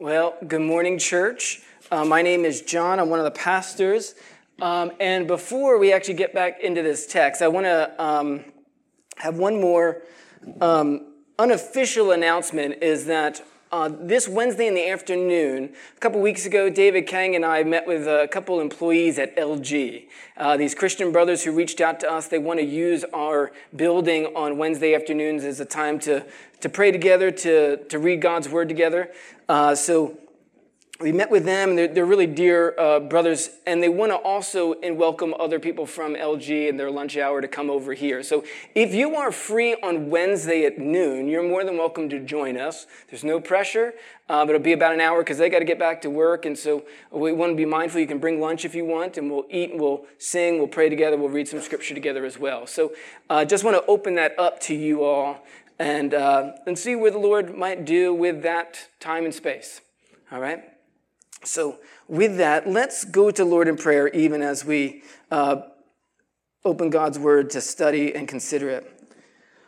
Well, good morning, church. Uh, my name is Jon. I'm one of the pastors. Um, and before we actually get back into this text, I want to um, have one more um, unofficial announcement is that uh, this Wednesday in the afternoon, a couple weeks ago, David Kang and I met with a couple employees at LG. Uh, these Christian brothers who reached out to us, they want to use our building on Wednesday afternoons as a time to, to pray together, to, to read God's word together. Uh, so we met with them. They're, they're really dear uh, brothers, and they want to also and welcome other people from LG in their lunch hour to come over here. So if you are free on Wednesday at noon, you're more than welcome to join us. There's no pressure, uh, but it'll be about an hour because they got to get back to work, and so we want to be mindful. You can bring lunch if you want, and we'll eat, and we'll sing, we'll pray together, we'll read some scripture together as well. So uh, just want to open that up to you all and uh, and see where the Lord might do with that time and space. All right. So, with that, let's go to Lord in prayer even as we uh, open God's word to study and consider it.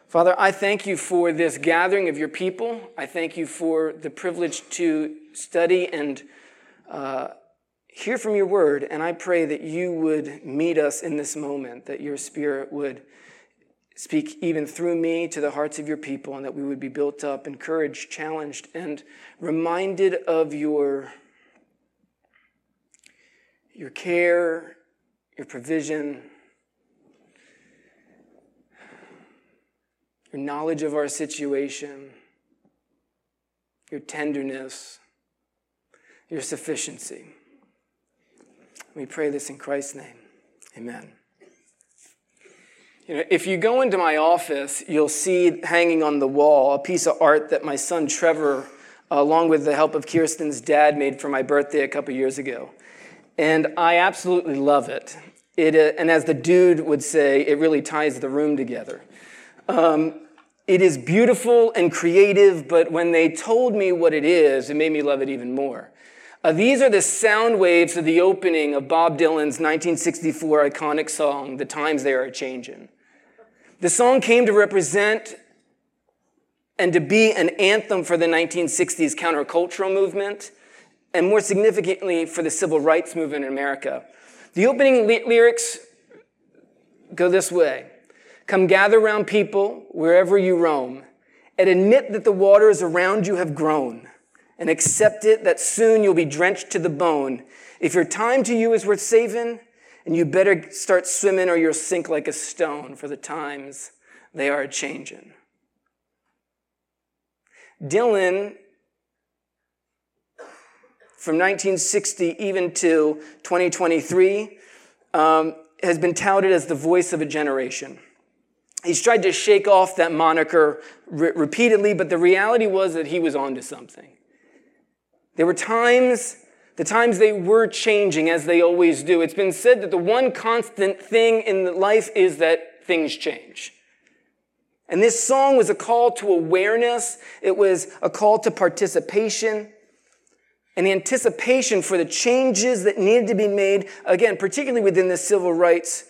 Father, I thank you for this gathering of your people. I thank you for the privilege to study and uh, hear from your word. And I pray that you would meet us in this moment, that your spirit would speak even through me to the hearts of your people, and that we would be built up, encouraged, challenged, and reminded of your your care, your provision, your knowledge of our situation, your tenderness, your sufficiency. We pray this in Christ's name. Amen. You know, if you go into my office, you'll see hanging on the wall a piece of art that my son Trevor, uh, along with the help of Kirsten's dad, made for my birthday a couple years ago and I absolutely love it. It uh, and as the dude would say, it really ties the room together. Um, it is beautiful and creative, but when they told me what it is, it made me love it even more. Uh, these are the sound waves of the opening of Bob Dylan's 1964 iconic song, The Times They Are Changing. The song came to represent and to be an anthem for the 1960s countercultural movement and more significantly for the civil rights movement in America. The opening lyrics go this way Come gather round people wherever you roam, and admit that the waters around you have grown, and accept it that soon you'll be drenched to the bone. If your time to you is worth saving, and you better start swimming or you'll sink like a stone, for the times they are changing. Dylan from 1960 even to 2023 um, has been touted as the voice of a generation. He's tried to shake off that moniker re- repeatedly, but the reality was that he was onto something. There were times, the times they were changing as they always do. It's been said that the one constant thing in life is that things change. And this song was a call to awareness. It was a call to participation and the anticipation for the changes that needed to be made, again, particularly within the civil rights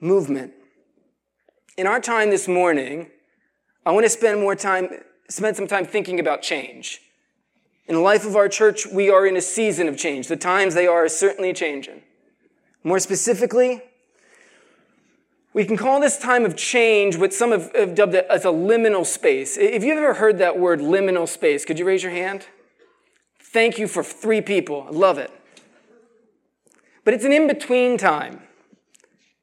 movement. In our time this morning, I want to spend more time, spend some time thinking about change. In the life of our church, we are in a season of change. The times they are certainly changing. More specifically, we can call this time of change what some have, dubbed it as a liminal space. If you've ever heard that word liminal space, could you raise your hand? Thank you for three people. I love it. But it's an in between time.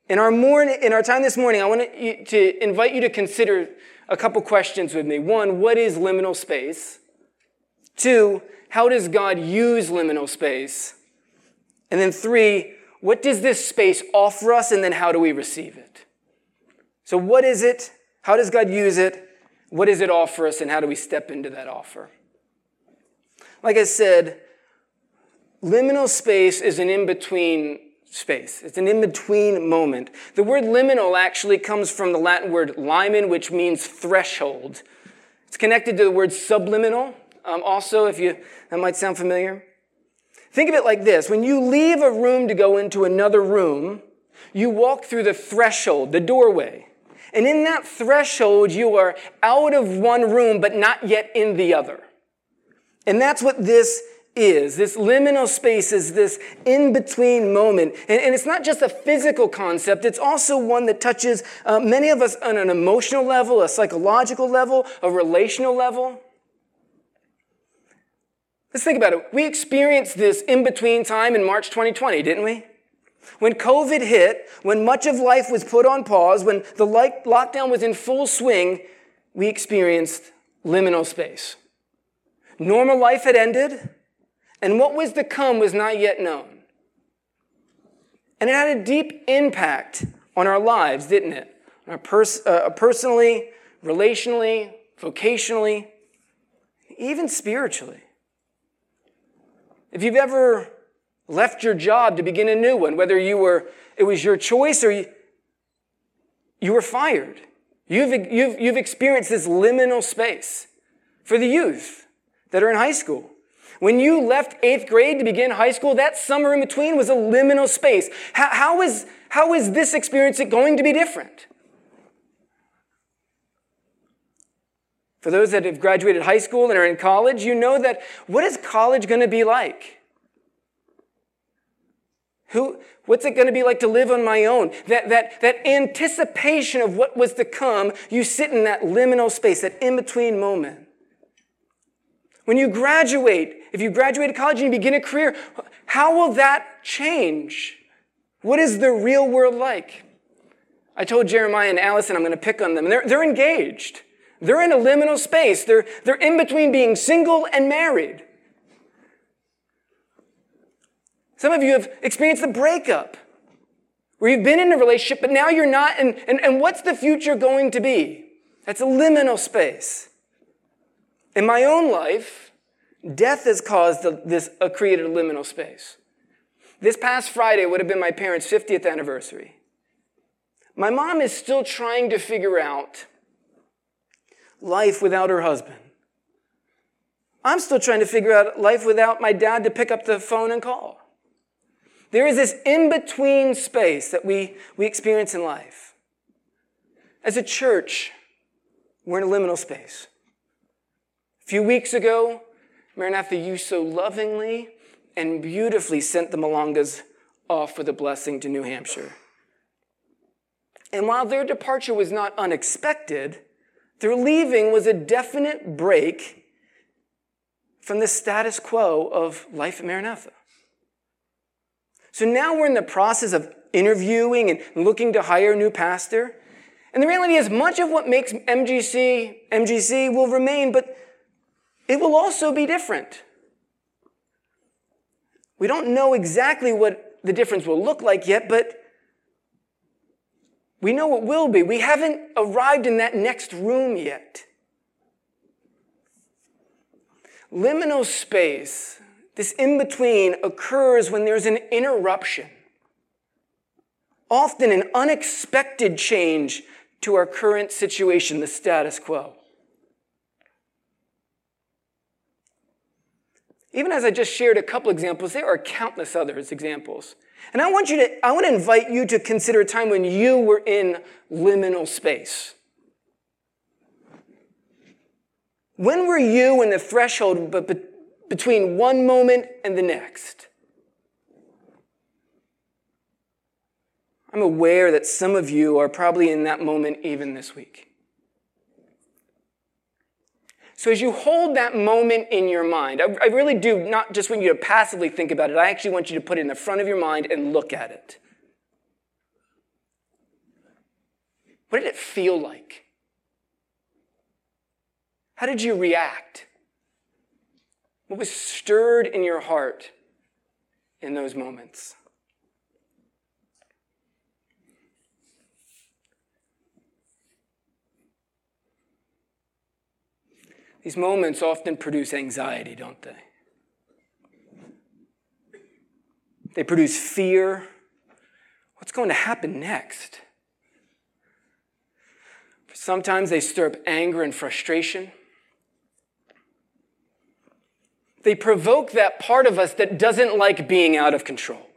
In our, morning, in our time this morning, I want to invite you to consider a couple questions with me. One, what is liminal space? Two, how does God use liminal space? And then three, what does this space offer us, and then how do we receive it? So, what is it? How does God use it? What does it offer us, and how do we step into that offer? Like I said, liminal space is an in between space. It's an in between moment. The word liminal actually comes from the Latin word limen, which means threshold. It's connected to the word subliminal. Um, also, if you, that might sound familiar. Think of it like this when you leave a room to go into another room, you walk through the threshold, the doorway. And in that threshold, you are out of one room, but not yet in the other. And that's what this is. This liminal space is this in between moment. And, and, it's not just a physical concept, it's also one that touches uh, many of us on an emotional level, a psychological level, a relational level. Let's think about it. We experienced this in between time in March 2020, didn't we? When COVID hit, when much of life was put on pause, when the lockdown was in full swing, we experienced liminal space. Normal life had ended, and what was to come was not yet known. And it had a deep impact on our lives, didn't it? Our pers- uh, personally, relationally, vocationally, even spiritually. If you've ever left your job to begin a new one, whether you were, it was your choice or you, you were fired, you've, you've, you've experienced this liminal space for the youth that are in high school. When you left eighth grade to begin high school, that summer in between was a liminal space. How, how, is, how is this experience going to be different? For those that have graduated high school and are in college, you know that what is college going to be like? Who, what's it going to be like to live on my own? That, that, that anticipation of what was to come, you sit in that liminal space, that in between moment. When you graduate, if you graduate college and you begin a career, how will that change? What is the real world like? I told Jeremiah and Allison I'm going to pick on them. They're, they're engaged. They're in a liminal space. They're, they're in between being single and married. Some of you have experienced the breakup where you've been in a relationship, but now you're not. And, and, and what's the future going to be? That's a liminal space. In my own life, death has caused this, uh, created a liminal space. This past Friday would have been my parents' 50th anniversary. My mom is still trying to figure out life without her husband. I'm still trying to figure out life without my dad to pick up the phone and call. There is this in between space that we, we experience in life. As a church, we're in a liminal space. A few weeks ago, Maranatha, you so lovingly and beautifully sent the Malongas off with a blessing to New Hampshire. And while their departure was not unexpected, their leaving was a definite break from the status quo of life at Maranatha. So now we're in the process of interviewing and looking to hire a new pastor. And the reality is, much of what makes MGC MGC will remain, but it will also be different. We don't know exactly what the difference will look like yet, but we know it will be. We haven't arrived in that next room yet. Liminal space, this in between, occurs when there's an interruption, often an unexpected change to our current situation, the status quo. Even as I just shared a couple examples, there are countless others examples. And I want you to, I want to invite you to consider a time when you were in liminal space. When were you in the threshold between one moment and the next? I'm aware that some of you are probably in that moment even this week. So, as you hold that moment in your mind, I, I really do not just want you to passively think about it, I actually want you to put it in the front of your mind and look at it. What did it feel like? How did you react? What was stirred in your heart in those moments? These moments often produce anxiety, don't they? They produce fear. What's going to happen next? Sometimes they stir up anger and frustration. They provoke that part of us that doesn't like being out of control.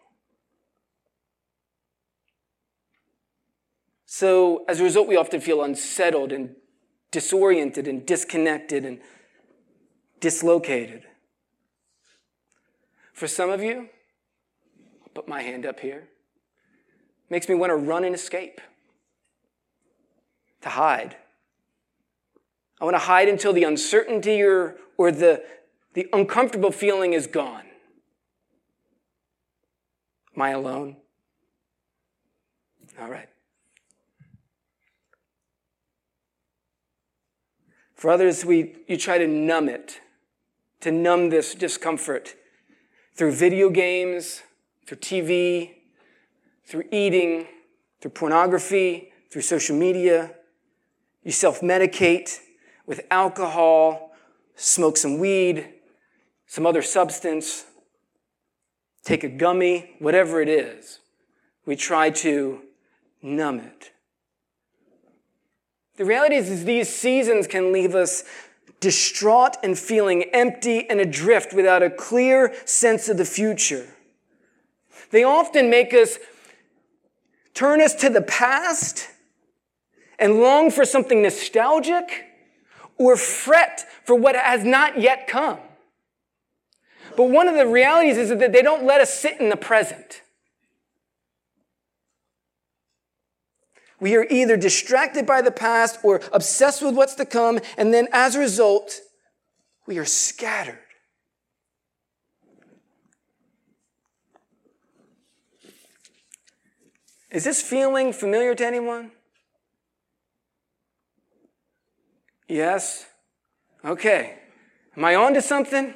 So, as a result, we often feel unsettled and disoriented and disconnected and dislocated. For some of you, I'll put my hand up here, makes me want to run and escape, to hide. I want to hide until the uncertainty or, or the, the uncomfortable feeling is gone. Am I alone? All right. For others, we, you try to numb it, to numb this discomfort through video games, through TV, through eating, through pornography, through social media. You self medicate with alcohol, smoke some weed, some other substance, take a gummy, whatever it is. We try to numb it. The reality is, is these seasons can leave us distraught and feeling empty and adrift without a clear sense of the future. They often make us turn us to the past and long for something nostalgic or fret for what has not yet come. But one of the realities is that they don't let us sit in the present. We are either distracted by the past or obsessed with what's to come, and then as a result, we are scattered. Is this feeling familiar to anyone? Yes? Okay. Am I on to something?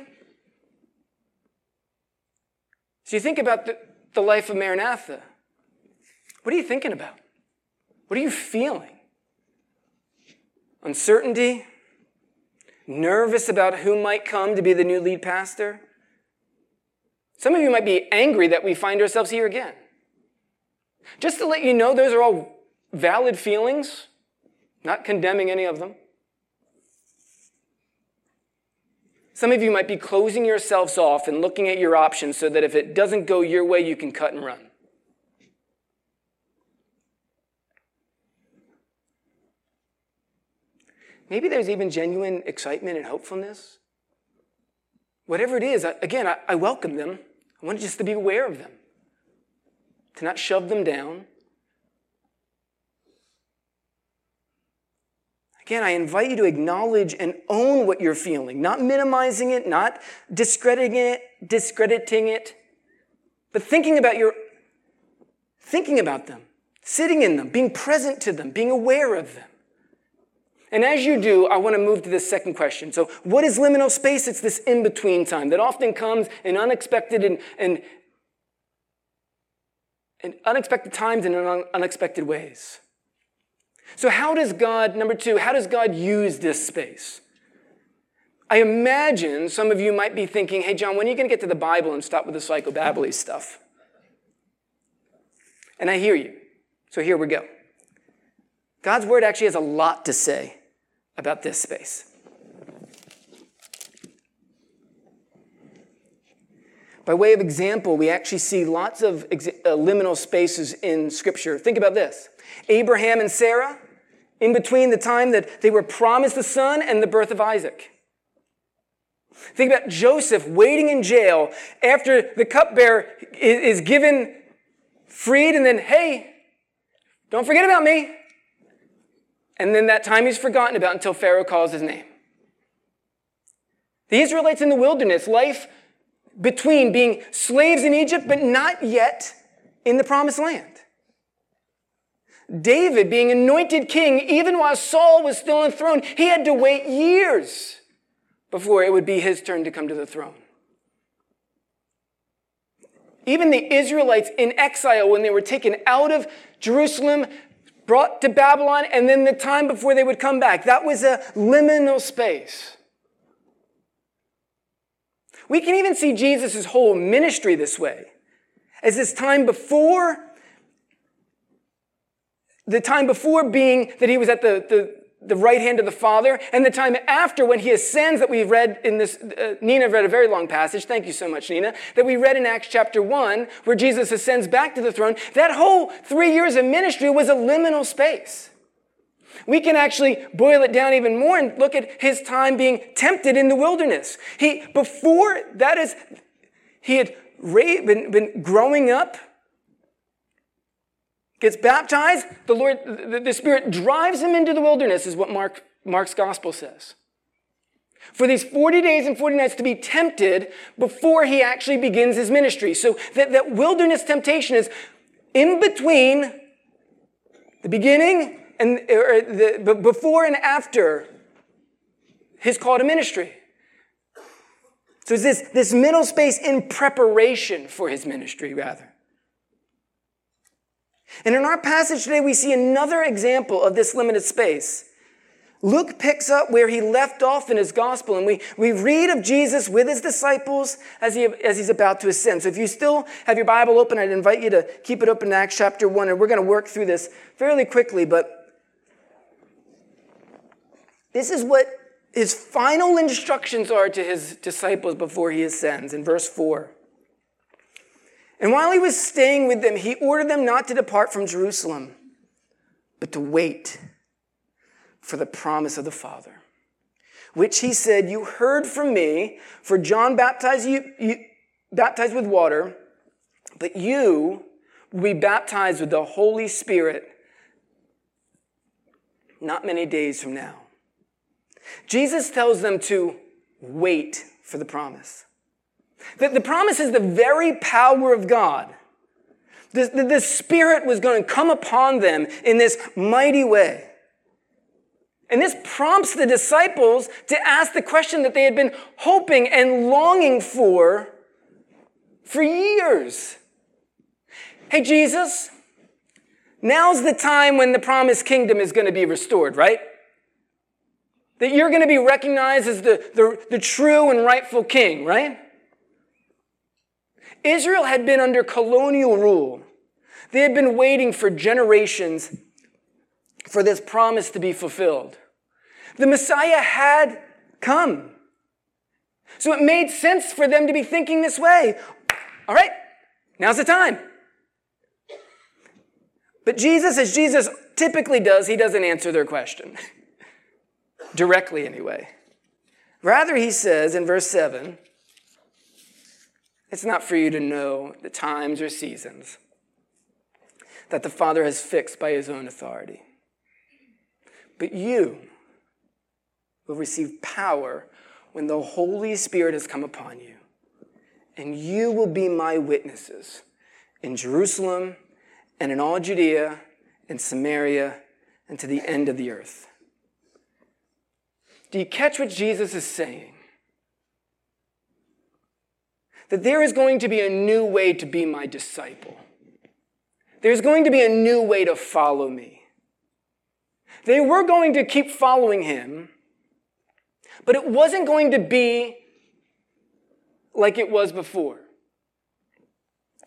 So you think about the, the life of Maranatha. What are you thinking about? What are you feeling? Uncertainty? Nervous about who might come to be the new lead pastor? Some of you might be angry that we find ourselves here again. Just to let you know, those are all valid feelings, not condemning any of them. Some of you might be closing yourselves off and looking at your options so that if it doesn't go your way, you can cut and run. Maybe there's even genuine excitement and hopefulness. Whatever it is, again, I, I welcome them. I want just to be aware of them, to not shove them down. Again, I invite you to acknowledge and own what you're feeling, not minimizing it, not discrediting it, discrediting it, but thinking about your thinking about them, sitting in them, being present to them, being aware of them. And as you do, I want to move to this second question. So, what is liminal space? It's this in between time that often comes in unexpected and, and, and unexpected times and in un- unexpected ways. So, how does God, number two, how does God use this space? I imagine some of you might be thinking, hey, Jon, when are you going to get to the Bible and stop with the psychobabble stuff? And I hear you. So, here we go. God's word actually has a lot to say about this space. By way of example, we actually see lots of ex- uh, liminal spaces in Scripture. Think about this Abraham and Sarah, in between the time that they were promised the son and the birth of Isaac. Think about Joseph waiting in jail after the cupbearer is given freed, and then, hey, don't forget about me. And then that time he's forgotten about until Pharaoh calls his name. The Israelites in the wilderness, life between being slaves in Egypt, but not yet in the promised land. David being anointed king, even while Saul was still throne, he had to wait years before it would be his turn to come to the throne. Even the Israelites in exile, when they were taken out of Jerusalem brought to Babylon, and then the time before they would come back. That was a liminal space. We can even see Jesus' whole ministry this way. As this time before, the time before being that he was at the, the the right hand of the Father, and the time after when he ascends that we read in this, uh, Nina read a very long passage, thank you so much, Nina, that we read in Acts chapter 1, where Jesus ascends back to the throne. That whole three years of ministry was a liminal space. We can actually boil it down even more and look at his time being tempted in the wilderness. He, before that is, He had been, been growing up, gets baptized. The Lord, the, the Spirit drives him into the wilderness, is what Mark, Mark's gospel says. For these 40 days and 40 nights to be tempted before he actually begins his ministry. So that, that wilderness temptation is in between the beginning and or the, before and after his call to ministry. So it's this, this middle space in preparation for his ministry, rather. And in our passage today, we see another example of this liminal space. Luke picks up where he left off in his gospel, and we, we read of Jesus with his disciples as, he, as he's about to ascend. So if you still have your Bible open, I'd invite you to keep it open in Acts chapter 1, and we're going to work through this fairly quickly, but this is what his final instructions are to his disciples before he ascends in verse 4. And while he was staying with them, he ordered them not to depart from Jerusalem, but to wait for the promise of the Father, which he said, You heard from me, for John baptized you, you baptized with water, but you will be baptized with the Holy Spirit not many days from now. Jesus tells them to wait for the promise. That the promise is the very power of God. The, the, the Spirit was going to come upon them in this mighty way. And this prompts the disciples to ask the question that they had been hoping and longing for for years. Hey, Jesus, now's the time when the promised kingdom is going to be restored, right? That you're going to be recognized as the, the, the true and rightful king, right? Israel had been under colonial rule. They had been waiting for generations for this promise to be fulfilled. The Messiah had come. So it made sense for them to be thinking this way. All right, now's the time. But Jesus, as Jesus typically does, he doesn't answer their question. Directly, anyway. Rather, he says in verse 7 it's not for you to know the times or seasons that the Father has fixed by his own authority. But you will receive power when the Holy Spirit has come upon you. And you will be my witnesses in Jerusalem and in all Judea and Samaria and to the end of the earth. Do you catch what Jesus is saying? That there is going to be a new way to be my disciple. There's going to be a new way to follow me. They were going to keep following him, but it wasn't going to be like it was before.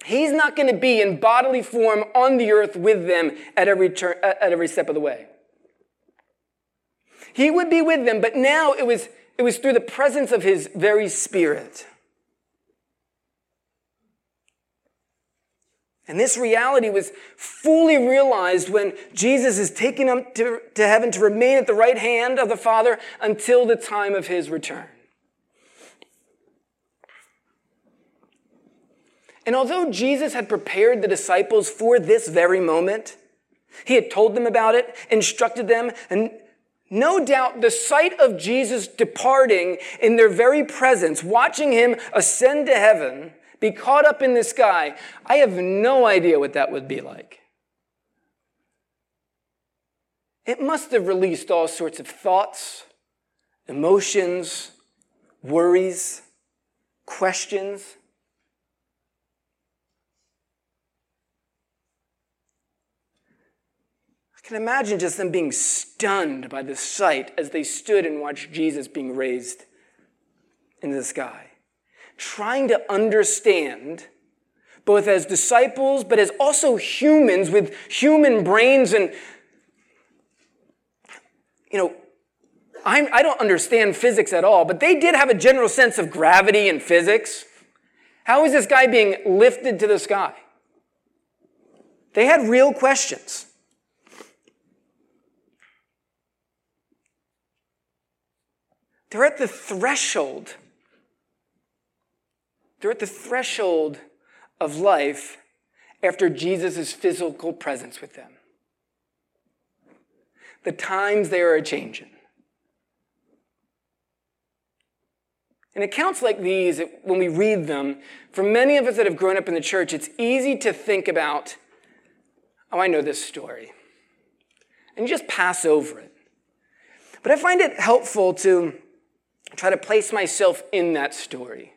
He's not going to be in bodily form on the earth with them at every, turn, at every step of the way. He would be with them, but now it was, it was through the presence of his very spirit. And this reality was fully realized when Jesus is taken up to, to heaven to remain at the right hand of the Father until the time of his return. And although Jesus had prepared the disciples for this very moment, he had told them about it, instructed them, and no doubt the sight of Jesus departing in their very presence, watching him ascend to heaven, be caught up in the sky, I have no idea what that would be like. It must have released all sorts of thoughts, emotions, worries, questions. I can imagine just them being stunned by the sight as they stood and watched Jesus being raised into the sky, trying to understand, both as disciples, but as also humans with human brains and, you know, I'm, I do not understand physics at all, but they did have a general sense of gravity and physics. How is this guy being lifted to the sky? They had real questions. They're at the threshold. They're at the threshold of life after Jesus' physical presence with them. The times they are changing. In accounts like these, when we read them, for many of us that have grown up in the church, it's easy to think about, oh, I know this story. And you just pass over it. But I find it helpful to try to place myself in that story.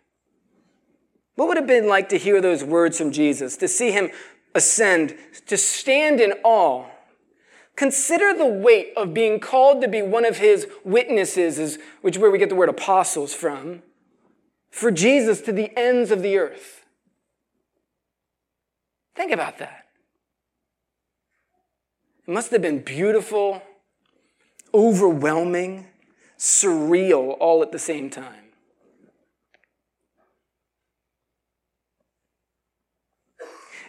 What would it have been like to hear those words from Jesus, to see him ascend, to stand in awe? Consider the weight of being called to be one of his witnesses, which is where we get the word apostles from, for Jesus to the ends of the earth. Think about that. It must have been beautiful, overwhelming, surreal all at the same time.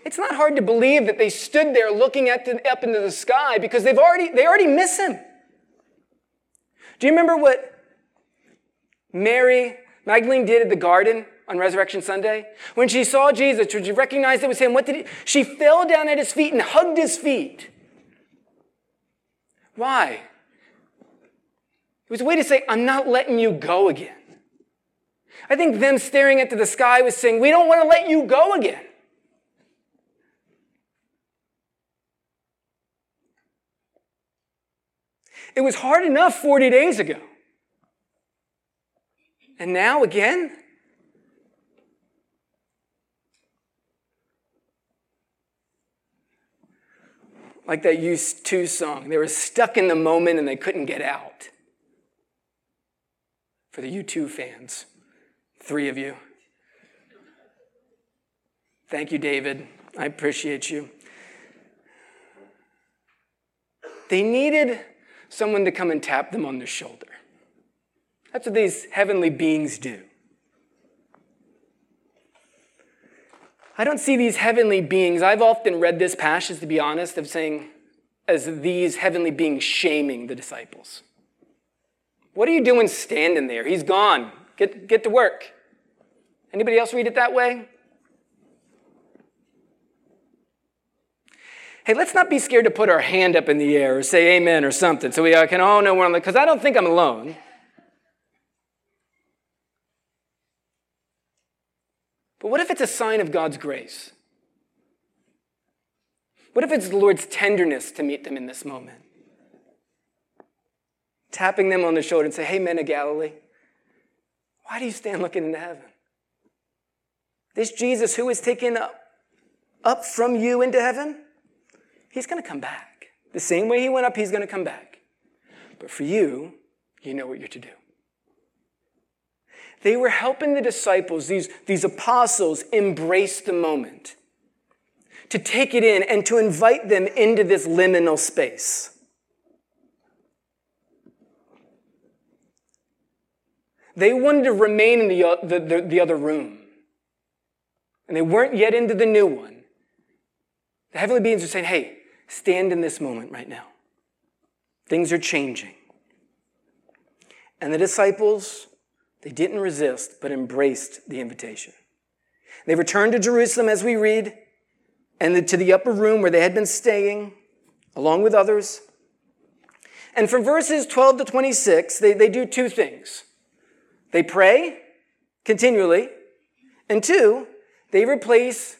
It's not hard to believe that they stood there looking at the, up into the sky because they've already, they already miss him. Do you remember what Mary Magdalene did at the garden on Resurrection Sunday? When she saw Jesus, when she recognized it was him, what did he, she fell down at his feet and hugged his feet. Why? It was a way to say, I'm not letting you go again. I think them staring into the sky was saying, We don't want to let you go again. It was hard enough 40 days ago. And now again? Like that U2 song. They were stuck in the moment and they couldn't get out. For the U2 fans, three of you. Thank you, David. I appreciate you. They needed someone to come and tap them on the shoulder. That's what these heavenly beings do. I don't see these heavenly beings. I've often read this passage, to be honest, of saying, as these heavenly beings shaming the disciples. What are you doing standing there? He's gone. Get, get to work. Anybody else read it that way? Hey, let's not be scared to put our hand up in the air or say amen or something so we can all know on the, because I don't think I'm alone. But what if it's a sign of God's grace? What if it's the Lord's tenderness to meet them in this moment? Tapping them on the shoulder and say, Hey, men of Galilee, why do you stand looking into heaven? This Jesus who is taken up, up from you into heaven, he's going to come back. The same way he went up, he's going to come back. But for you, you know what you're to do. They were helping the disciples, these, these apostles, embrace the moment, to take it in and to invite them into this liminal space. They wanted to remain in the, uh, the, the, the other room. And they weren't yet into the new one. The heavenly beings are saying, hey, stand in this moment right now. Things are changing. And the disciples they didn't resist, but embraced the invitation. They returned to Jerusalem, as we read, and to the upper room where they had been staying, along with others. And from verses 12 to 26, they, they do two things they pray continually, and two, they replace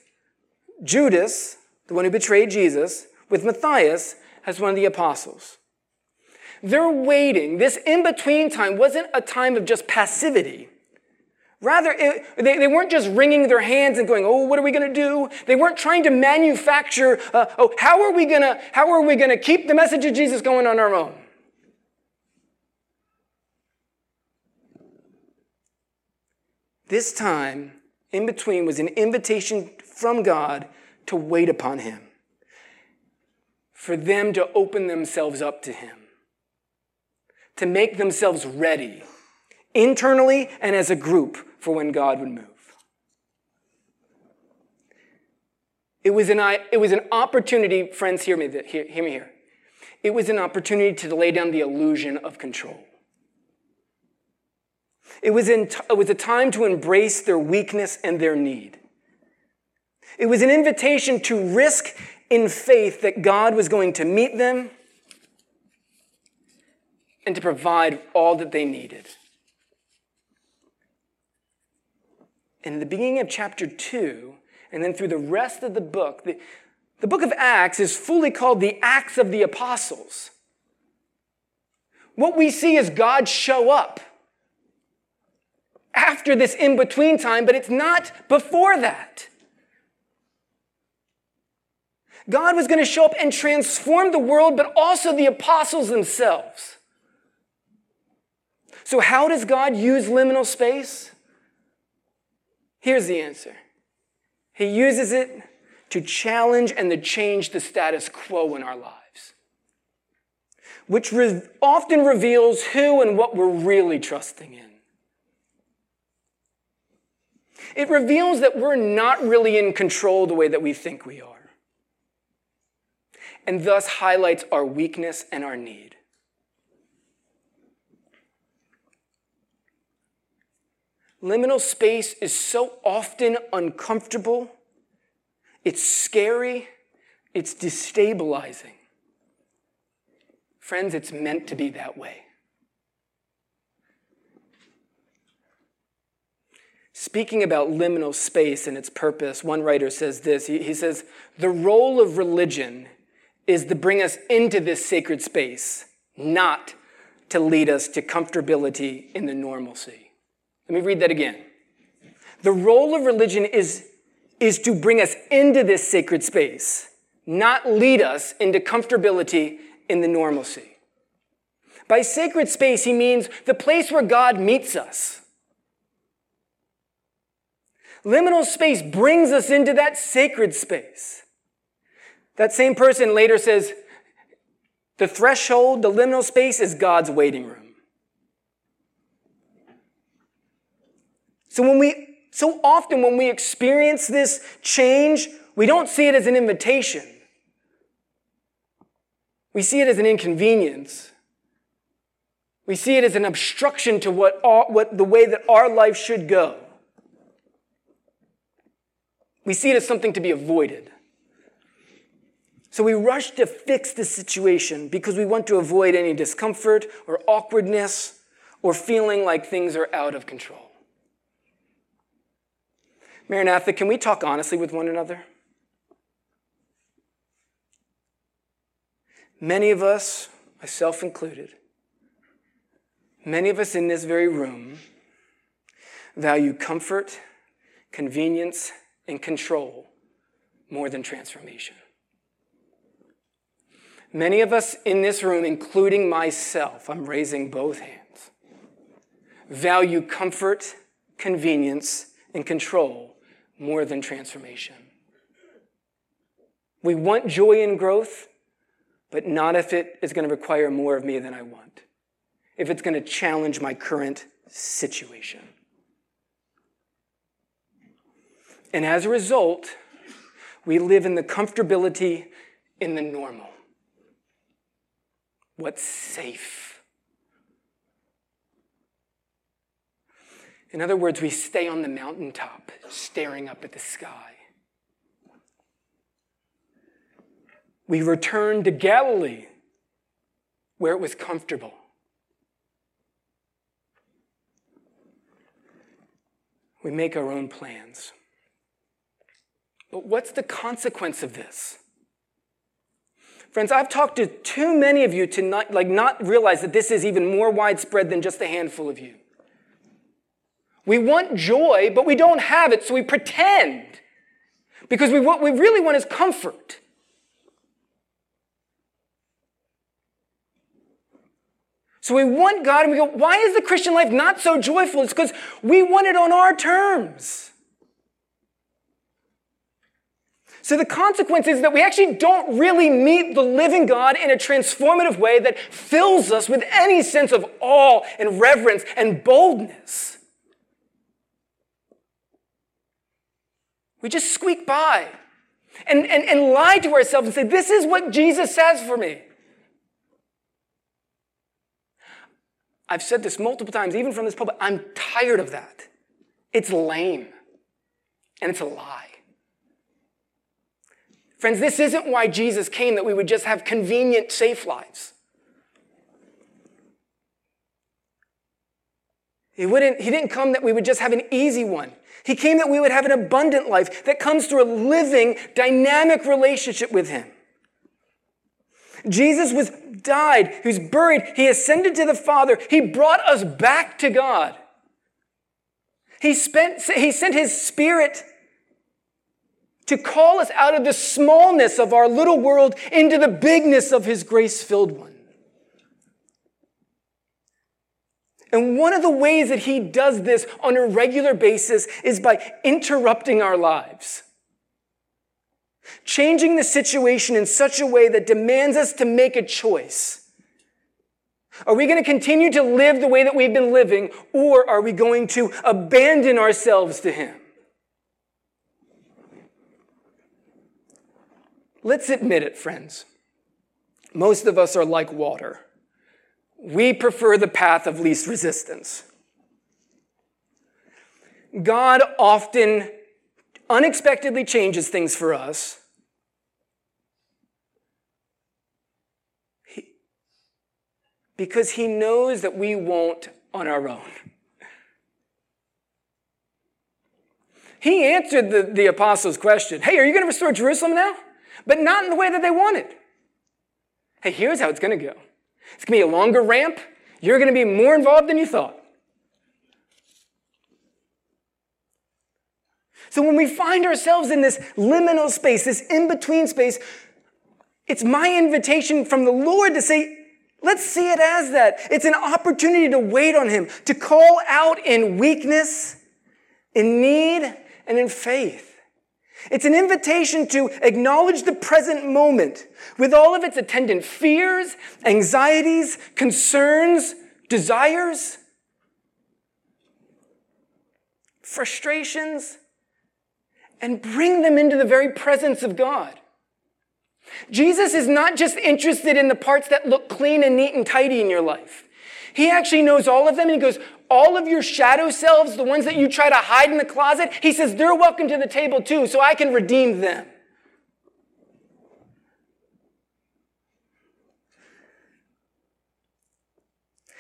Judas, the one who betrayed Jesus, with Matthias as one of the apostles. They're waiting. This in between time wasn't a time of just passivity. Rather, it, they, they weren't just wringing their hands and going, "Oh, what are we going to do?" They weren't trying to manufacture, uh, "Oh, how are we going to how are we going to keep the message of Jesus going on our own?" This time in between was an invitation from God to wait upon Him, for them to open themselves up to Him to make themselves ready, internally and as a group, for when God would move. It was an, it was an opportunity, friends, hear me, hear, hear me here. It was an opportunity to lay down the illusion of control. It was, in, it was a time to embrace their weakness and their need. It was an invitation to risk in faith that God was going to meet them and to provide all that they needed. In the beginning of chapter 2, and then through the rest of the book, the, the book of Acts is fully called the Acts of the Apostles. What we see is God show up after this in between time, but it's not before that. God was going to show up and transform the world, but also the apostles themselves. So, how does God use liminal space? Here's the answer He uses it to challenge and to change the status quo in our lives, which re- often reveals who and what we're really trusting in. It reveals that we're not really in control the way that we think we are and thus highlights our weakness and our need. Liminal space is so often uncomfortable, it's scary, it's destabilizing. Friends, it's meant to be that way. Speaking about liminal space and its purpose, one writer says this. He, he says, The role of religion is to bring us into this sacred space, not to lead us to comfortability in the normalcy. Let me read that again. The role of religion is, is to bring us into this sacred space, not lead us into comfortability in the normalcy. By sacred space, he means the place where God meets us. Liminal space brings us into that sacred space. That same person later says, the threshold, the liminal space is God's waiting room. So when we so often when we experience this change, we don't see it as an invitation. We see it as an inconvenience. We see it as an obstruction to what, what the way that our life should go. We see it as something to be avoided. So we rush to fix the situation because we want to avoid any discomfort or awkwardness or feeling like things are out of control. Maranatha, can we talk honestly with one another? Many of us, myself included, many of us in this very room value comfort, convenience, and control more than transformation. Many of us in this room, including myself, I'm raising both hands, value comfort, convenience, and control more than transformation. We want joy and growth, but not if it is going to require more of me than I want, if it's going to challenge my current situation. And as a result, we live in the comfortability in the normal what's safe. In other words, we stay on the mountaintop, staring up at the sky. We return to Galilee, where it was comfortable. We make our own plans. But what's the consequence of this? Friends, I've talked to too many of you to not, like, not realize that this is even more widespread than just a handful of you. We want joy, but we don't have it, so we pretend. Because we, what we really want is comfort. So we want God, and we go, why is the Christian life not so joyful? It's because we want it on our terms. So the consequence is that we actually don't really meet the living God in a transformative way that fills us with any sense of awe and reverence and boldness. We just squeak by and, and, and lie to ourselves and say, This is what Jesus says for me. I've said this multiple times, even from this pulpit, I'm tired of that. It's lame and it's a lie. Friends, this isn't why Jesus came that we would just have convenient, safe lives. He, wouldn't, he didn't come that we would just have an easy one. He came that we would have an abundant life that comes through a living, dynamic relationship with Him. Jesus was died, he was buried, he ascended to the Father, he brought us back to God. He, spent, he sent his spirit to call us out of the smallness of our little world into the bigness of his grace filled one. And one of the ways that he does this on a regular basis is by interrupting our lives. Changing the situation in such a way that demands us to make a choice. Are we going to continue to live the way that we've been living, or are we going to abandon ourselves to him? Let's admit it, friends. Most of us are like water. We prefer the path of least resistance. God often unexpectedly changes things for us. because he knows that we won't on our own. He answered the, the apostles' question Hey, are you going to restore Jerusalem now? But not in the way that they wanted. Hey, here's how it's going to go it's going to be a longer ramp. You're going to be more involved than you thought. So when we find ourselves in this liminal space, this in between space, it's my invitation from the Lord to say, let's see it as that. It's an opportunity to wait on Him, to call out in weakness, in need, and in faith. It's an invitation to acknowledge the present moment with all of its attendant fears, anxieties, concerns, desires, frustrations, and bring them into the very presence of God. Jesus is not just interested in the parts that look clean and neat and tidy in your life. He actually knows all of them and he goes, all of your shadow selves, the ones that you try to hide in the closet, he says, they're welcome to the table too, so I can redeem them.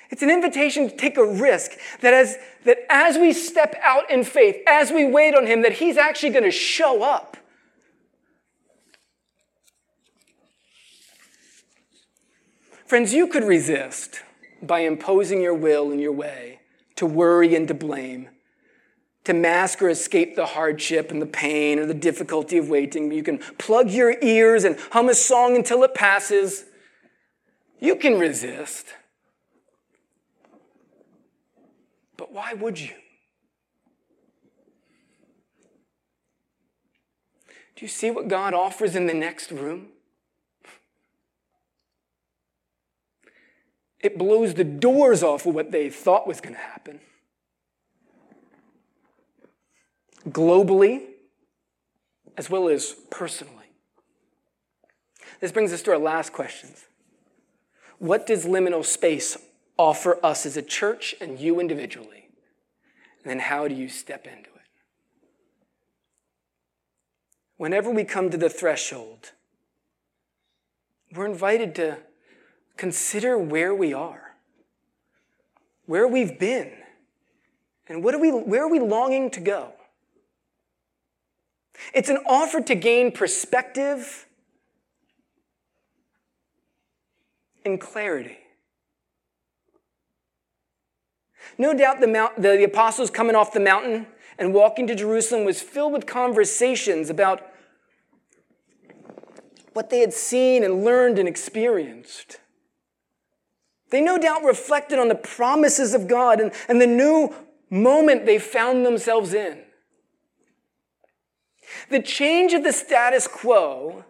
It's an invitation to take a risk that as, that as we step out in faith, as we wait on him, that he's actually going to show up. Friends, you could resist by imposing your will and your way to worry and to blame, to mask or escape the hardship and the pain or the difficulty of waiting. You can plug your ears and hum a song until it passes. You can resist. But why would you? Do you see what God offers in the next room? It blows the doors off of what they thought was going to happen. Globally, as well as personally. This brings us to our last questions. What does liminal space offer us as a church and you individually? And then how do you step into it? Whenever we come to the threshold, we're invited to consider where we are, where we've been, and what are we, where are we longing to go? It's an offer to gain perspective and clarity. No doubt the, mount, the, the apostles coming off the mountain and walking to Jerusalem was filled with conversations about what they had seen and learned and experienced. They no doubt reflected on the promises of God and, and the new moment they found themselves in. The change of the status quo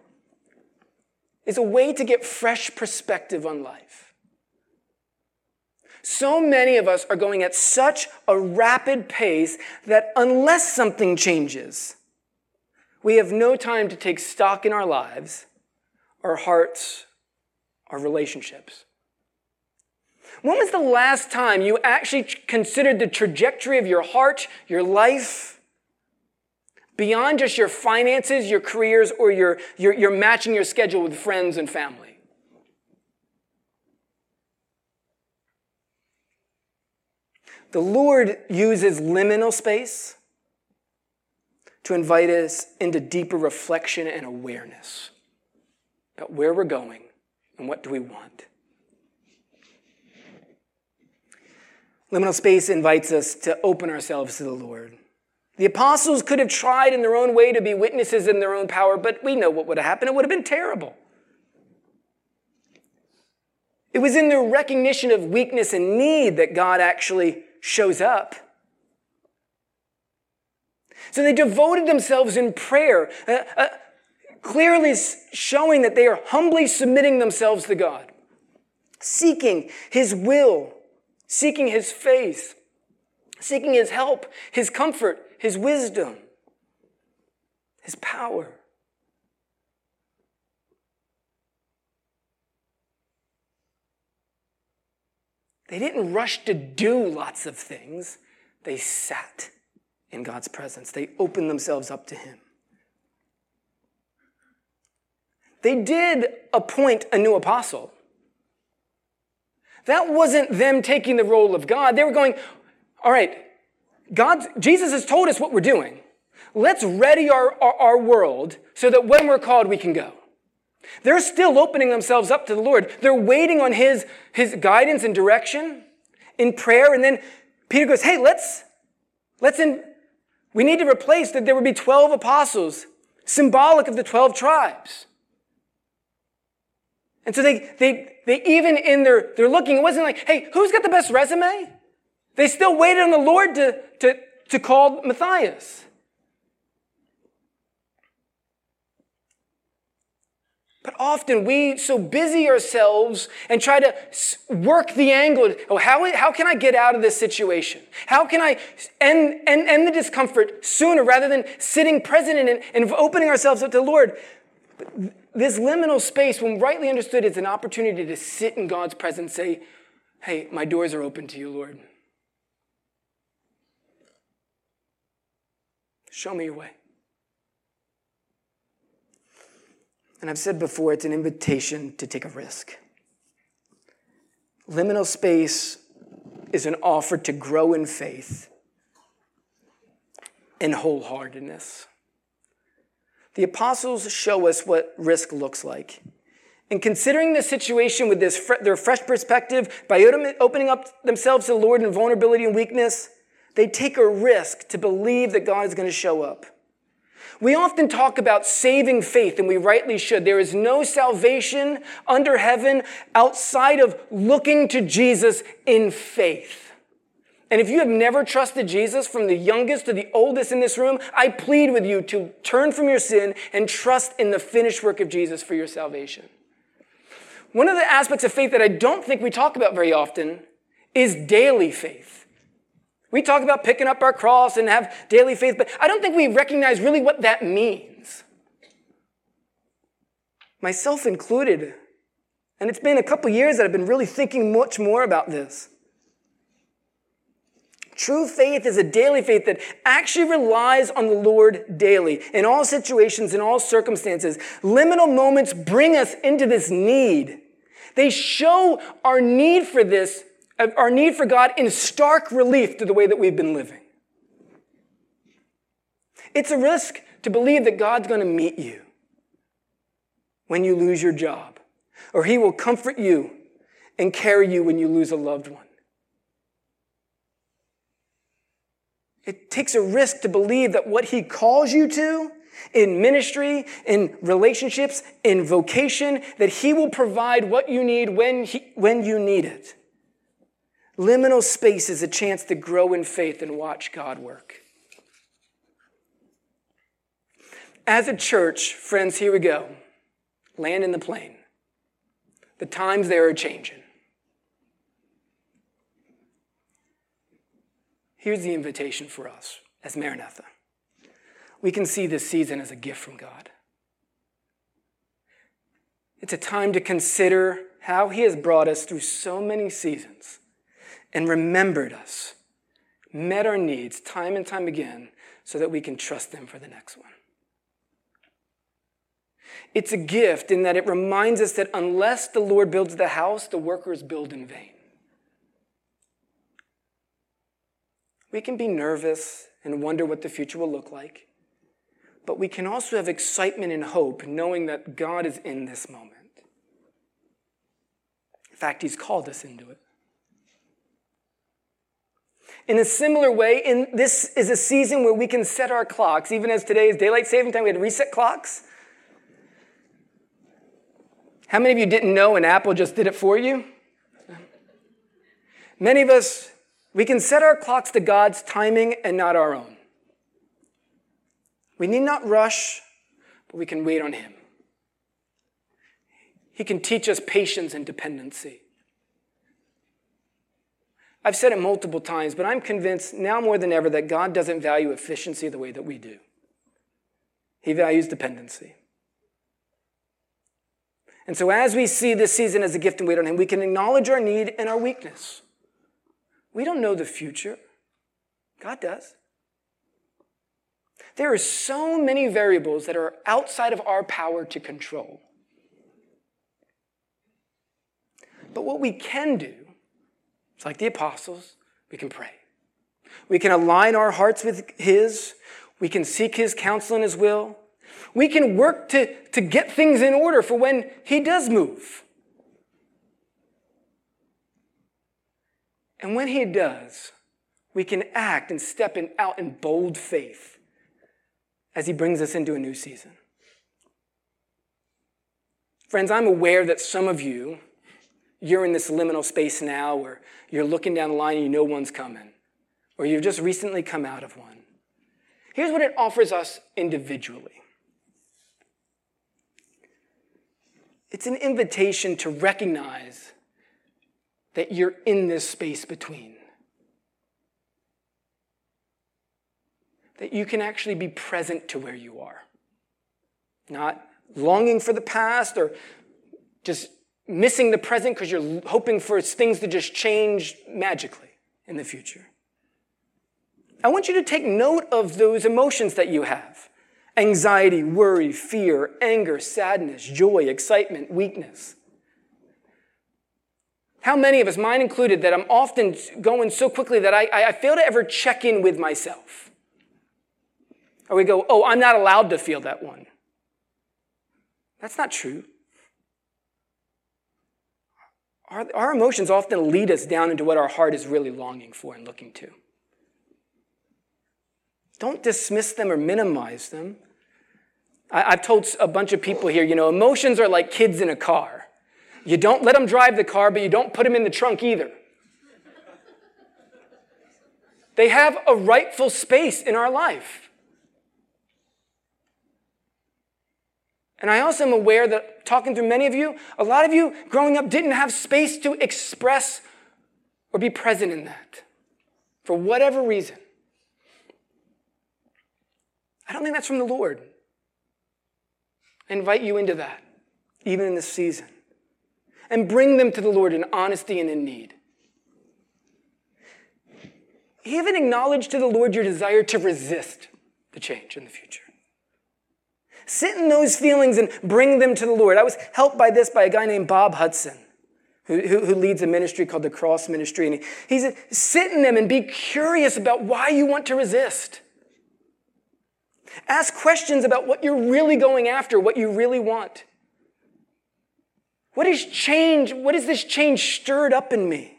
is a way to get fresh perspective on life. So many of us are going at such a rapid pace that unless something changes, we have no time to take stock in our lives, our hearts, our relationships. When was the last time you actually considered the trajectory of your heart, your life, beyond just your finances, your careers, or your, your, your matching your schedule with friends and family? The Lord uses liminal space to invite us into deeper reflection and awareness about where we're going and what do we want. Liminal space invites us to open ourselves to the Lord. The apostles could have tried in their own way to be witnesses in their own power, but we know what would have happened. It would have been terrible. It was in their recognition of weakness and need that God actually shows up. So they devoted themselves in prayer, uh, uh, clearly showing that they are humbly submitting themselves to God, seeking His will, seeking His face, seeking His help, His comfort, His wisdom, His power. They didn't rush to do lots of things. They sat in God's presence. They opened themselves up to Him. They did appoint a new apostle. That wasn't them taking the role of God. They were going, all right, God, Jesus has told us what we're doing. Let's ready our, our, our world so that when we're called, we can go. They're still opening themselves up to the Lord. They're waiting on his, his guidance and direction in prayer. And then Peter goes, Hey, let's, let's in, we need to replace that there would be 12 apostles, symbolic of the 12 tribes. And so they, they, they even in their, their looking, it wasn't like, hey, who's got the best resume? They still waited on the Lord to, to, to call Matthias. But often we so busy ourselves and try to work the angle. Oh, how, how can I get out of this situation? How can I end, end, end the discomfort sooner rather than sitting present it and opening ourselves up to the Lord? But this liminal space, when rightly understood, is an opportunity to sit in God's presence say, Hey, my doors are open to you, Lord. Show me your way. And I've said before, it's an invitation to take a risk. Liminal space is an offer to grow in faith and wholeheartedness. The apostles show us what risk looks like. In considering the situation with this, their fresh perspective, by opening up themselves to the Lord in vulnerability and weakness, they take a risk to believe that God is going to show up. We often talk about saving faith, and we rightly should. There is no salvation under heaven outside of looking to Jesus in faith. And if you have never trusted Jesus, from the youngest to the oldest in this room, I plead with you to turn from your sin and trust in the finished work of Jesus for your salvation. One of the aspects of faith that I don't think we talk about very often is daily faith. We talk about picking up our cross and have daily faith, but I don't think we recognize really what that means. Myself included. And it's been a couple years that I've been really thinking much more about this. True faith is a daily faith that actually relies on the Lord daily in all situations, in all circumstances. Liminal moments bring us into this need. They show our need for this uh, our need for God in stark relief to the way that we've been living. It's a risk to believe that God's going to meet you when you lose your job, or He will comfort you and carry you when you lose a loved one. It takes a risk to believe that what He calls you to in ministry, in relationships, in vocation, that He will provide what you need when, he, when you need it. Liminal space is a chance to grow in faith and watch God work. As a church, friends, here we go. Land in the plane. The times there are changing. Here's the invitation for us as Maranatha. We can see this season as a gift from God. It's a time to consider how He has brought us through so many seasons and remembered us, met our needs time and time again so that we can trust Him for the next one. It's a gift in that it reminds us that unless the Lord builds the house, the workers build in vain. We can be nervous and wonder what the future will look like, but we can also have excitement and hope knowing that God is in this moment. In fact, He's called us into it. In a similar way, in, this is a season where we can set our clocks. Even as today is daylight saving time, we had reset clocks. How many of you didn't know and Apple just did it for you? Many of us, we can set our clocks to God's timing and not our own. We need not rush, but we can wait on Him. He can teach us patience and dependency. I've said it multiple times, but I'm convinced now more than ever that God doesn't value efficiency the way that we do. He values dependency. And so, as we see this season as a gift and wait on Him, we can acknowledge our need and our weakness. We don't know the future, God does. There are so many variables that are outside of our power to control. But what we can do, it's like the apostles, we can pray. We can align our hearts with His. We can seek His counsel and His will. We can work to, to get things in order for when He does move. And when He does, we can act and step in, out in bold faith as He brings us into a new season. Friends, I'm aware that some of you, you're in this liminal space now where you're looking down the line and you know one's coming, or you've just recently come out of one. Here's what it offers us individually It's an invitation to recognize that you're in this space between. That you can actually be present to where you are. Not longing for the past or just missing the present because you're hoping for things to just change magically in the future. I want you to take note of those emotions that you have anxiety, worry, fear, anger, sadness, joy, excitement, weakness. How many of us, mine included, that I'm often going so quickly that I, I fail to ever check in with myself? Or we go, oh, I'm not allowed to feel that one. That's not true. Our, our emotions often lead us down into what our heart is really longing for and looking to. Don't dismiss them or minimize them. I, have told a bunch of people here, you know, emotions are like kids in a car. You don't let them drive the car, but you don't put them in the trunk either. They have a rightful space in our life. And I also am aware that talking to many of you, a lot of you growing up didn't have space to express or be present in that for whatever reason. I don't think that's from the Lord. I invite you into that, even in this season. And bring them to the Lord in honesty and in need. Even acknowledge to the Lord your desire to resist the change in the future. Sit in those feelings and bring them to the Lord. I was helped by this by a guy named Bob Hudson, who, who, who leads a ministry called the Cross Ministry. And he, he said, sit in them and be curious about why you want to resist. Ask questions about what you're really going after, what you really want. What is change? What is this change stirred up in me?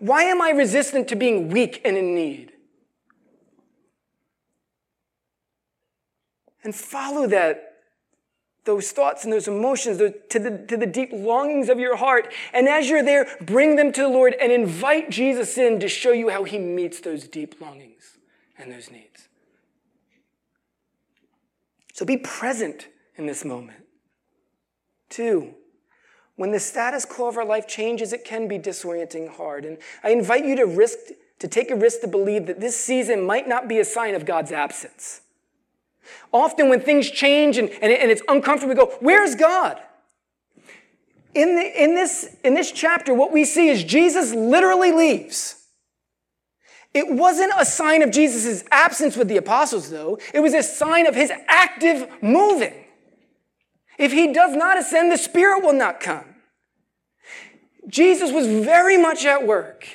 Why am I resistant to being weak and in need? And follow that, those thoughts and those emotions to, the, to the deep longings of your heart. And as you're there, bring them to the Lord and invite Jesus in to show you how he meets those deep longings and those needs. So be present in this moment. Two, when the status quo of our life changes, it can be disorienting hard. And I invite you to risk, to take a risk to believe that this season might not be a sign of God's absence. Often when things change and, and, and it's uncomfortable, we go, where's God? in, the, in, this, in this chapter, what we see is Jesus literally leaves. It wasn't a sign of Jesus' absence with the apostles, though. It was a sign of his active moving. If he does not ascend, the Spirit will not come. Jesus was very much at work.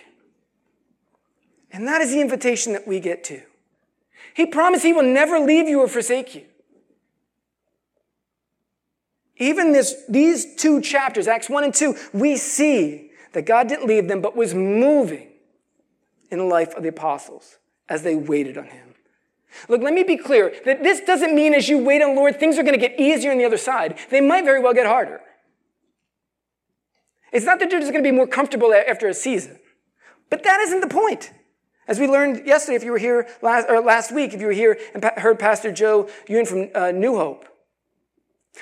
And that is the invitation that we get to. He promised he will never leave you or forsake you. Even this, these two chapters, Acts 1 and 2, we see that God didn't leave them, but was moving in the life of the apostles as they waited on him. Look, let me be clear that this doesn't mean as you wait on the Lord, things are going to get easier on the other side. They might very well get harder. It's not that you're just going to be more comfortable after a season, but that isn't the point. As we learned yesterday, if you were here last, or last week, if you were here and heard Pastor Joe Ewan from uh, New Hope,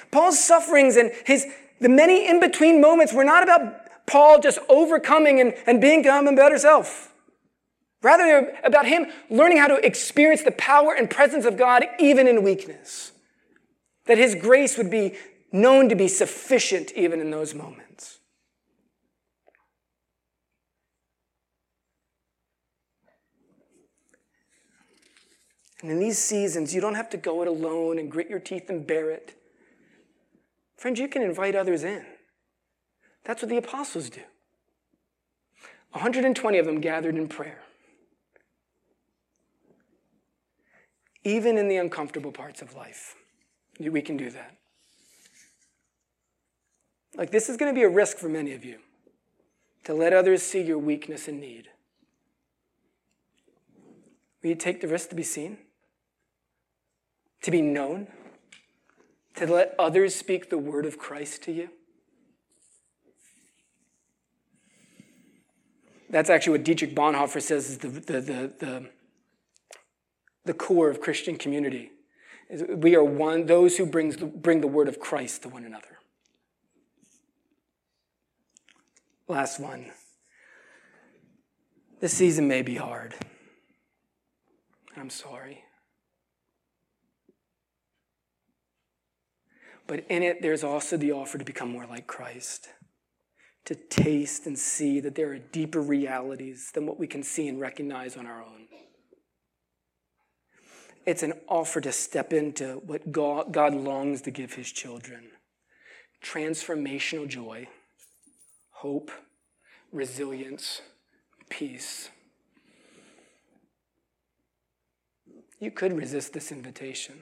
Paul's sufferings and his the many in between moments were not about Paul just overcoming and, and becoming a better self. Rather, they're about him learning how to experience the power and presence of God even in weakness. That his grace would be known to be sufficient even in those moments. And in these seasons, you don't have to go it alone and grit your teeth and bear it. Friends, you can invite others in. That's what the apostles do. 120 of them gathered in prayer. Even in the uncomfortable parts of life, we can do that. Like, this is going to be a risk for many of you to let others see your weakness and need. Will you take the risk to be seen? To be known? To let others speak the word of Christ to you? That's actually what Dietrich Bonhoeffer says is the, the, the, the the core of Christian community. We are one, those who brings bring the word of Christ to one another. Last one. This season may be hard. I'm sorry. But in it, there's also the offer to become more like Christ, to taste and see that there are deeper realities than what we can see and recognize on our own. It's an offer to step into what God, God longs to give his children transformational joy, hope, resilience, peace. You could resist this invitation.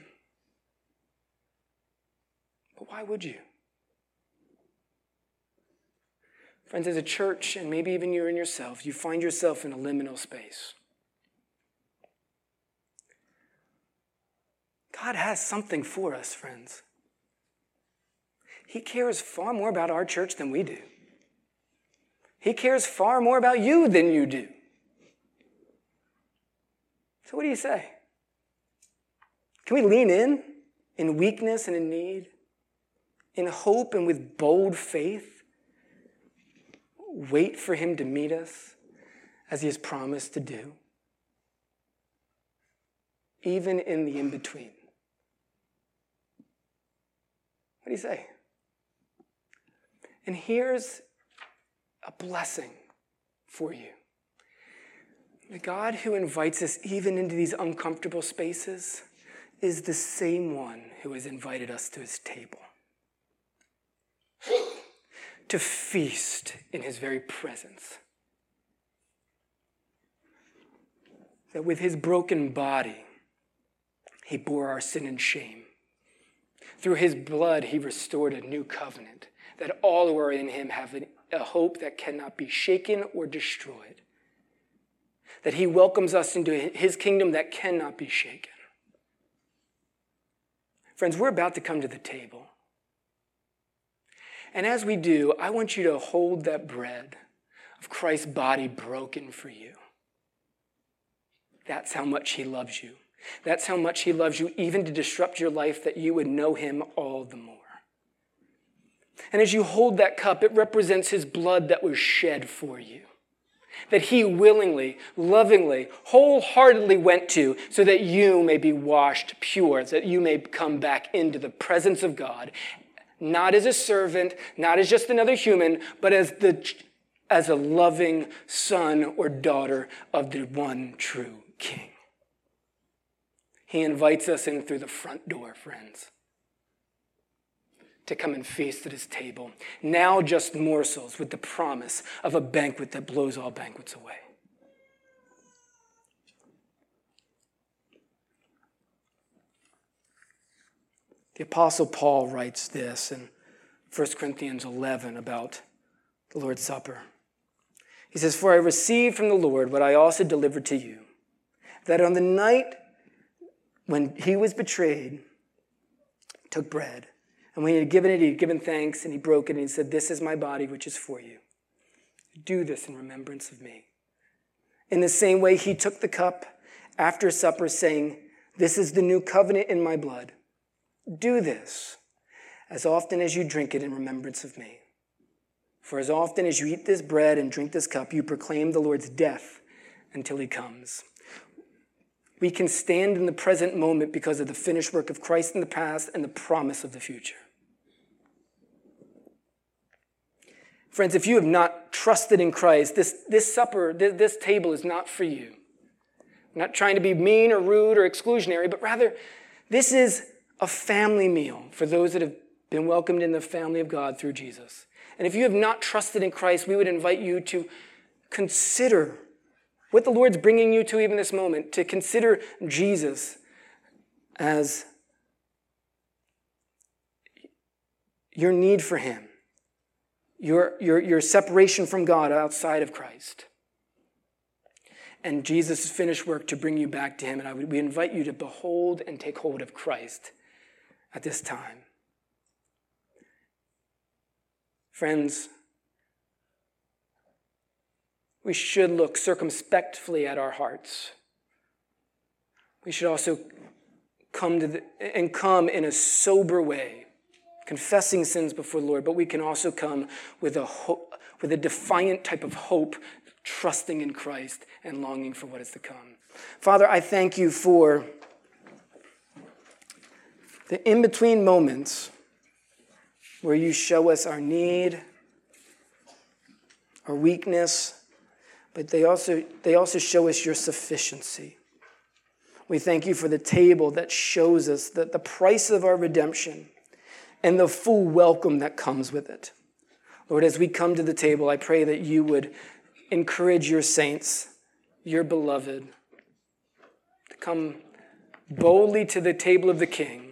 But why would you? Friends, as a church, and maybe even you're in yourself, you find yourself in a liminal space. God has something for us, friends. He cares far more about our church than we do. He cares far more about you than you do. So, what do you say? Can we lean in in weakness and in need, in hope and with bold faith? Wait for Him to meet us as He has promised to do, even in the in between. What do you say? And here's a blessing for you. The God who invites us even into these uncomfortable spaces is the same one who has invited us to his table. to feast in his very presence. That with his broken body, he bore our sin and shame through his blood, he restored a new covenant, that all who are in him have a hope that cannot be shaken or destroyed. That he welcomes us into his kingdom that cannot be shaken. Friends, we're about to come to the table. And as we do, I want you to hold that bread of Christ's body broken for you. That's how much he loves you. That's how much He loves you, even to disrupt your life, that you would know Him all the more. And as you hold that cup, it represents His blood that was shed for you. That He willingly, lovingly, wholeheartedly went to so that you may be washed pure, so that you may come back into the presence of God, not as a servant, not as just another human, but as the as a loving son or daughter of the one true king. He invites us in through the front door, friends, to come and feast at his table. Now, just morsels with the promise of a banquet that blows all banquets away. The Apostle Paul writes this in 1 Corinthians 11 about the Lord's Supper. He says, For I received from the Lord what I also delivered to you, that on the night when he was betrayed, took bread. And when he had given it, he had given thanks, and he broke it, and he said, This is my body, which is for you. Do this in remembrance of me. In the same way, he took the cup after supper, saying, This is the new covenant in my blood. Do this as often as you drink it in remembrance of me. For as often as you eat this bread and drink this cup, you proclaim the Lord's death until he comes. We can stand in the present moment because of the finished work of Christ in the past and the promise of the future. Friends, if you have not trusted in Christ, this, this supper, this, this table is not for you. I'm not trying to be mean or rude or exclusionary, but rather, this is a family meal for those that have been welcomed in the family of God through Jesus. And if you have not trusted in Christ, we would invite you to consider what the Lord's bringing you to even this moment, to consider Jesus as your need for Him, your, your, your separation from God outside of Christ, and Jesus' finished work to bring you back to Him. And I would, we invite you to behold and take hold of Christ at this time. Friends, we should look circumspectly at our hearts. We should also come to the, and come in a sober way, confessing sins before the Lord, but we can also come with a hope, with a defiant type of hope, trusting in Christ and longing for what is to come. Father, I thank you for the in between moments where you show us our need, our weakness, but they also, they also show us your sufficiency. We thank you for the table that shows us that the price of our redemption and the full welcome that comes with it. Lord, as we come to the table, I pray that you would encourage your saints, your beloved, to come boldly to the table of the King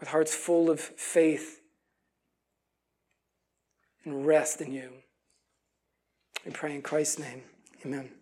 with hearts full of faith and rest in you. We pray in Christ's name. Amen.